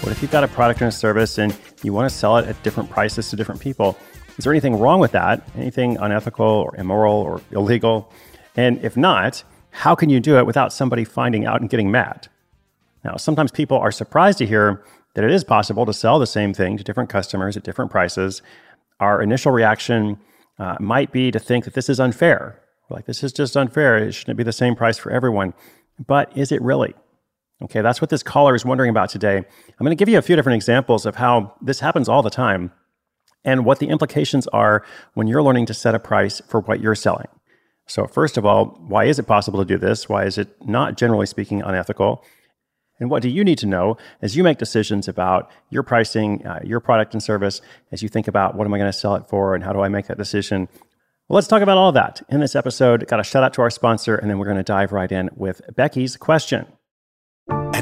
What if you've got a product and a service and you want to sell it at different prices to different people? Is there anything wrong with that? Anything unethical or immoral or illegal? And if not, how can you do it without somebody finding out and getting mad? Now, sometimes people are surprised to hear that it is possible to sell the same thing to different customers at different prices. Our initial reaction uh, might be to think that this is unfair like, this is just unfair. It shouldn't be the same price for everyone. But is it really? Okay, that's what this caller is wondering about today. I'm going to give you a few different examples of how this happens all the time and what the implications are when you're learning to set a price for what you're selling. So, first of all, why is it possible to do this? Why is it not, generally speaking, unethical? And what do you need to know as you make decisions about your pricing, uh, your product and service, as you think about what am I going to sell it for and how do I make that decision? Well, let's talk about all that in this episode. Got a shout out to our sponsor, and then we're going to dive right in with Becky's question.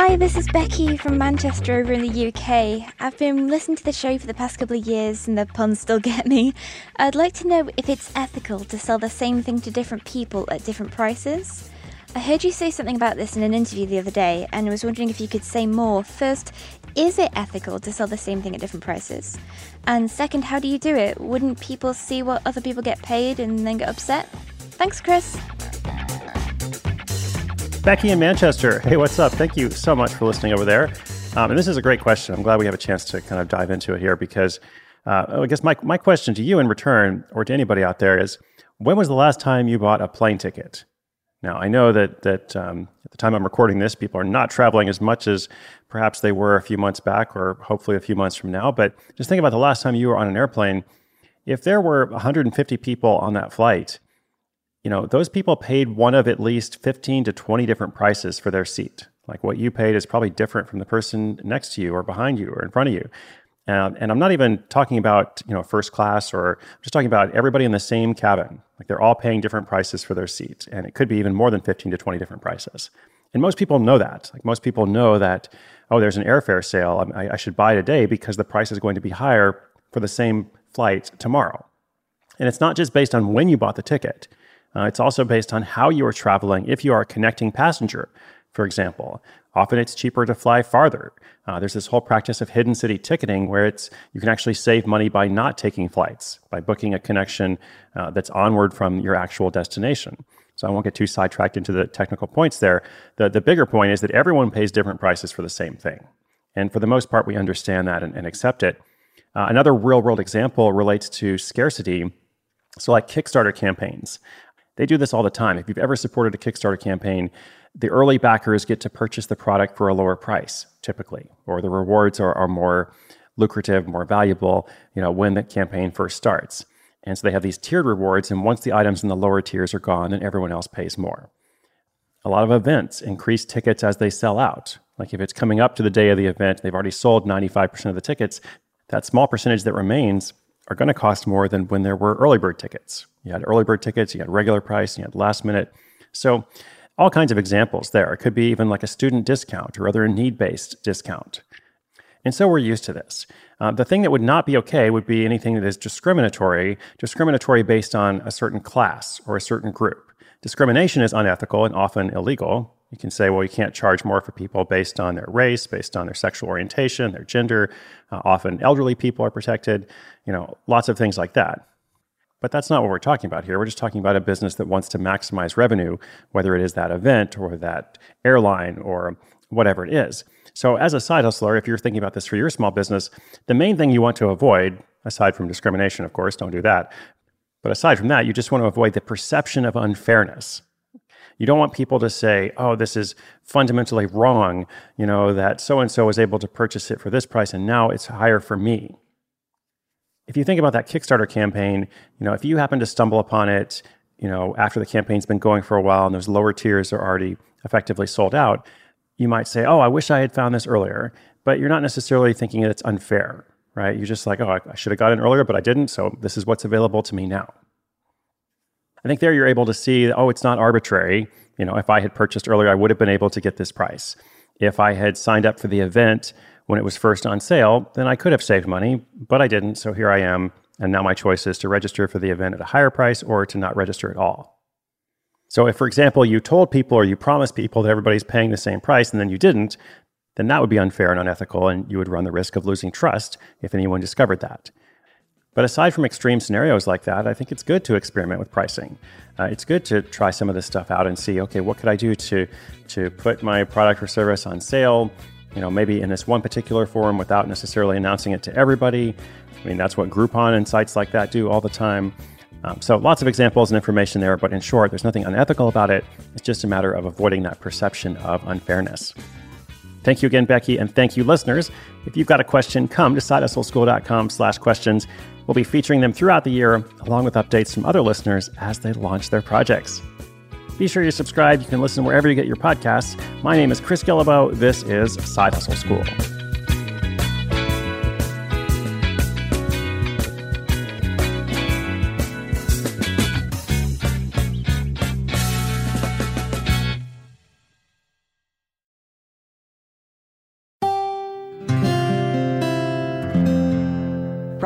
Hi, this is Becky from Manchester over in the UK. I've been listening to the show for the past couple of years and the puns still get me. I'd like to know if it's ethical to sell the same thing to different people at different prices. I heard you say something about this in an interview the other day and was wondering if you could say more. First, is it ethical to sell the same thing at different prices? And second, how do you do it? Wouldn't people see what other people get paid and then get upset? Thanks, Chris. Becky in Manchester. Hey, what's up? Thank you so much for listening over there. Um, and this is a great question. I'm glad we have a chance to kind of dive into it here because uh, I guess my, my question to you in return or to anybody out there is when was the last time you bought a plane ticket? Now, I know that that um, at the time I'm recording this, people are not traveling as much as perhaps they were a few months back, or hopefully a few months from now. But just think about the last time you were on an airplane. If there were 150 people on that flight, you know those people paid one of at least 15 to 20 different prices for their seat. Like what you paid is probably different from the person next to you, or behind you, or in front of you. Um, and I'm not even talking about you know first class or I'm just talking about everybody in the same cabin. Like they're all paying different prices for their seat, and it could be even more than 15 to 20 different prices. And most people know that. Like most people know that oh, there's an airfare sale. I, I should buy today because the price is going to be higher for the same flight tomorrow. And it's not just based on when you bought the ticket. Uh, it's also based on how you are traveling. If you are a connecting passenger, for example, often it's cheaper to fly farther. Uh, there's this whole practice of hidden city ticketing where it's you can actually save money by not taking flights by booking a connection uh, that's onward from your actual destination. So I won't get too sidetracked into the technical points there. The, the bigger point is that everyone pays different prices for the same thing. And for the most part, we understand that and, and accept it. Uh, another real world example relates to scarcity. So, like Kickstarter campaigns, they do this all the time. If you've ever supported a Kickstarter campaign, the early backers get to purchase the product for a lower price, typically, or the rewards are, are more lucrative, more valuable, you know, when the campaign first starts. And so they have these tiered rewards, and once the items in the lower tiers are gone, then everyone else pays more. A lot of events increase tickets as they sell out. Like if it's coming up to the day of the event, they've already sold 95% of the tickets, that small percentage that remains are going to cost more than when there were early bird tickets. You had early bird tickets, you had regular price, you had last minute. So, all kinds of examples there. It could be even like a student discount or other need based discount. And so we're used to this. Uh, the thing that would not be okay would be anything that is discriminatory, discriminatory based on a certain class or a certain group. Discrimination is unethical and often illegal. You can say, well, you can't charge more for people based on their race, based on their sexual orientation, their gender. Uh, often elderly people are protected, you know, lots of things like that. But that's not what we're talking about here. We're just talking about a business that wants to maximize revenue, whether it is that event or that airline or whatever it is. So, as a side hustler, if you're thinking about this for your small business, the main thing you want to avoid, aside from discrimination, of course, don't do that. But aside from that, you just want to avoid the perception of unfairness. You don't want people to say, oh, this is fundamentally wrong, you know, that so and so was able to purchase it for this price and now it's higher for me. If you think about that Kickstarter campaign, you know, if you happen to stumble upon it, you know, after the campaign's been going for a while and those lower tiers are already effectively sold out, you might say, "Oh, I wish I had found this earlier," but you're not necessarily thinking that it's unfair, right? You're just like, "Oh, I, should have got in earlier, but I didn't, so this is what's available to me now." I think there you're able to see, oh, it's not arbitrary. You know, if I had purchased earlier, I would have been able to get this price. If I had signed up for the event when it was first on sale, then I could have saved money, but I didn't. So here I am. And now my choice is to register for the event at a higher price or to not register at all. So, if, for example, you told people or you promised people that everybody's paying the same price and then you didn't, then that would be unfair and unethical, and you would run the risk of losing trust if anyone discovered that. But aside from extreme scenarios like that, I think it's good to experiment with pricing. Uh, it's good to try some of this stuff out and see, okay, what could I do to to put my product or service on sale? You know, maybe in this one particular form without necessarily announcing it to everybody. I mean, that's what Groupon and sites like that do all the time. Um, so lots of examples and information there, but in short, there's nothing unethical about it. It's just a matter of avoiding that perception of unfairness. Thank you again, Becky, and thank you, listeners. If you've got a question, come to sidehustleschool.com slash questions. We'll be featuring them throughout the year, along with updates from other listeners as they launch their projects. Be sure you subscribe. You can listen wherever you get your podcasts. My name is Chris Guillebeau. This is Side Hustle School.